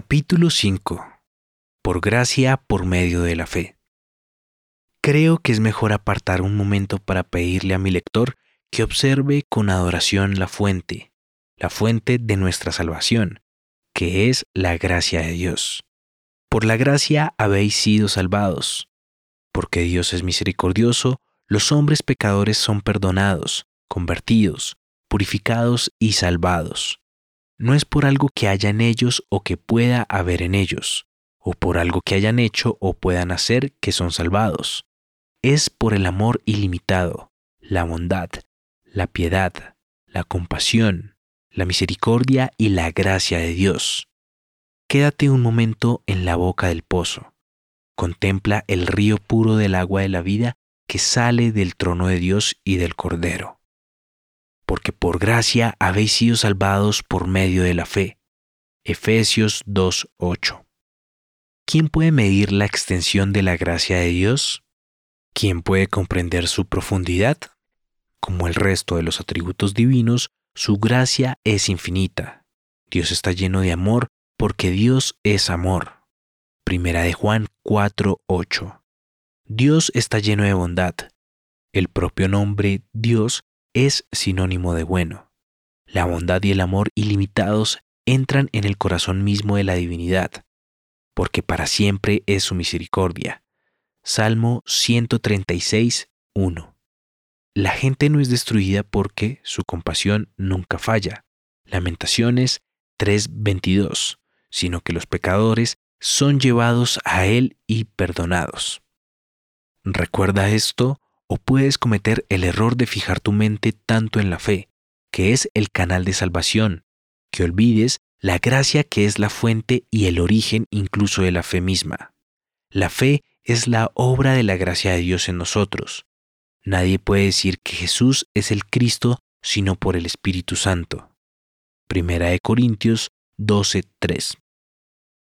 Capítulo 5. Por gracia por medio de la fe. Creo que es mejor apartar un momento para pedirle a mi lector que observe con adoración la fuente, la fuente de nuestra salvación, que es la gracia de Dios. Por la gracia habéis sido salvados. Porque Dios es misericordioso, los hombres pecadores son perdonados, convertidos, purificados y salvados. No es por algo que haya en ellos o que pueda haber en ellos, o por algo que hayan hecho o puedan hacer que son salvados. Es por el amor ilimitado, la bondad, la piedad, la compasión, la misericordia y la gracia de Dios. Quédate un momento en la boca del pozo. Contempla el río puro del agua de la vida que sale del trono de Dios y del Cordero. Porque por gracia habéis sido salvados por medio de la fe. Efesios 2.8. ¿Quién puede medir la extensión de la gracia de Dios? ¿Quién puede comprender su profundidad? Como el resto de los atributos divinos, su gracia es infinita. Dios está lleno de amor porque Dios es amor. Primera de Juan 4:8. Dios está lleno de bondad. El propio nombre Dios es sinónimo de bueno. La bondad y el amor ilimitados entran en el corazón mismo de la divinidad, porque para siempre es su misericordia. Salmo 136, 1. La gente no es destruida porque su compasión nunca falla. Lamentaciones 3:22, sino que los pecadores son llevados a Él y perdonados. Recuerda esto o puedes cometer el error de fijar tu mente tanto en la fe, que es el canal de salvación, que olvides la gracia que es la fuente y el origen incluso de la fe misma. La fe es la obra de la gracia de Dios en nosotros. Nadie puede decir que Jesús es el Cristo sino por el Espíritu Santo. Primera de Corintios 12:3.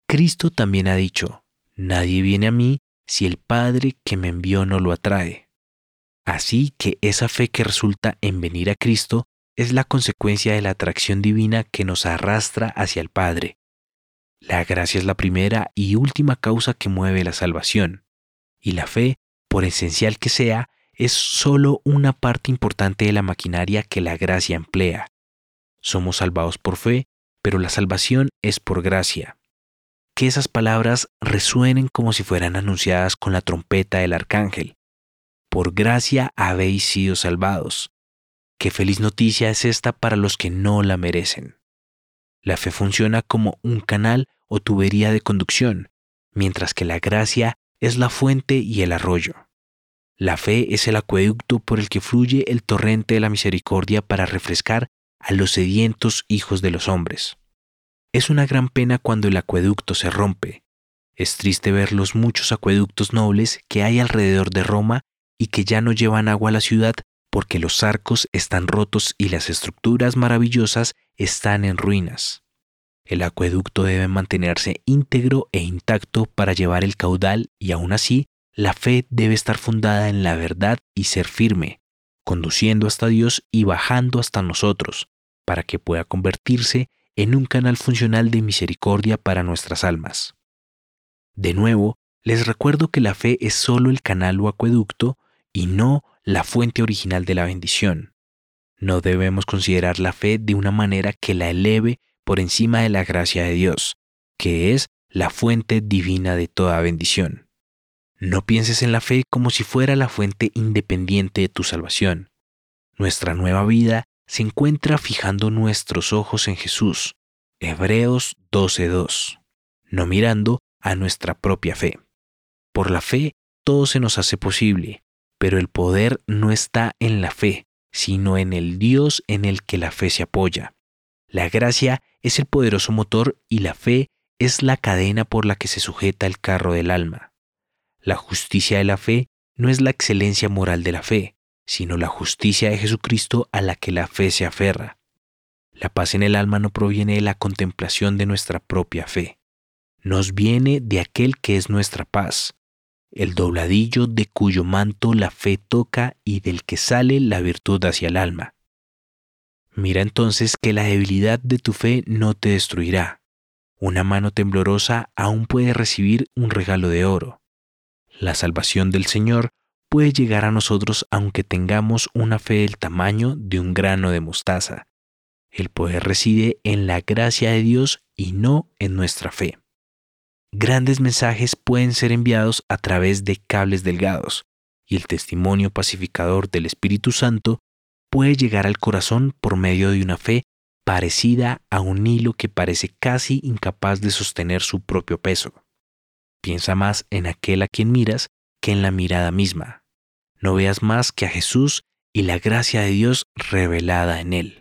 Cristo también ha dicho, Nadie viene a mí si el Padre que me envió no lo atrae. Así que esa fe que resulta en venir a Cristo es la consecuencia de la atracción divina que nos arrastra hacia el Padre. La gracia es la primera y última causa que mueve la salvación, y la fe, por esencial que sea, es solo una parte importante de la maquinaria que la gracia emplea. Somos salvados por fe, pero la salvación es por gracia. Que esas palabras resuenen como si fueran anunciadas con la trompeta del arcángel. Por gracia habéis sido salvados. Qué feliz noticia es esta para los que no la merecen. La fe funciona como un canal o tubería de conducción, mientras que la gracia es la fuente y el arroyo. La fe es el acueducto por el que fluye el torrente de la misericordia para refrescar a los sedientos hijos de los hombres. Es una gran pena cuando el acueducto se rompe. Es triste ver los muchos acueductos nobles que hay alrededor de Roma y que ya no llevan agua a la ciudad porque los arcos están rotos y las estructuras maravillosas están en ruinas. El acueducto debe mantenerse íntegro e intacto para llevar el caudal y aún así la fe debe estar fundada en la verdad y ser firme, conduciendo hasta Dios y bajando hasta nosotros, para que pueda convertirse en un canal funcional de misericordia para nuestras almas. De nuevo, les recuerdo que la fe es solo el canal o acueducto y no la fuente original de la bendición. No debemos considerar la fe de una manera que la eleve por encima de la gracia de Dios, que es la fuente divina de toda bendición. No pienses en la fe como si fuera la fuente independiente de tu salvación. Nuestra nueva vida se encuentra fijando nuestros ojos en Jesús, Hebreos 12.2, no mirando a nuestra propia fe. Por la fe todo se nos hace posible, pero el poder no está en la fe, sino en el Dios en el que la fe se apoya. La gracia es el poderoso motor y la fe es la cadena por la que se sujeta el carro del alma. La justicia de la fe no es la excelencia moral de la fe, sino la justicia de Jesucristo a la que la fe se aferra. La paz en el alma no proviene de la contemplación de nuestra propia fe, nos viene de aquel que es nuestra paz, el dobladillo de cuyo manto la fe toca y del que sale la virtud hacia el alma. Mira entonces que la debilidad de tu fe no te destruirá. una mano temblorosa aún puede recibir un regalo de oro. La salvación del Señor puede llegar a nosotros aunque tengamos una fe del tamaño de un grano de mostaza. El poder reside en la gracia de Dios y no en nuestra fe. Grandes mensajes pueden ser enviados a través de cables delgados, y el testimonio pacificador del Espíritu Santo puede llegar al corazón por medio de una fe parecida a un hilo que parece casi incapaz de sostener su propio peso. Piensa más en aquel a quien miras que en la mirada misma. No veas más que a Jesús y la gracia de Dios revelada en él.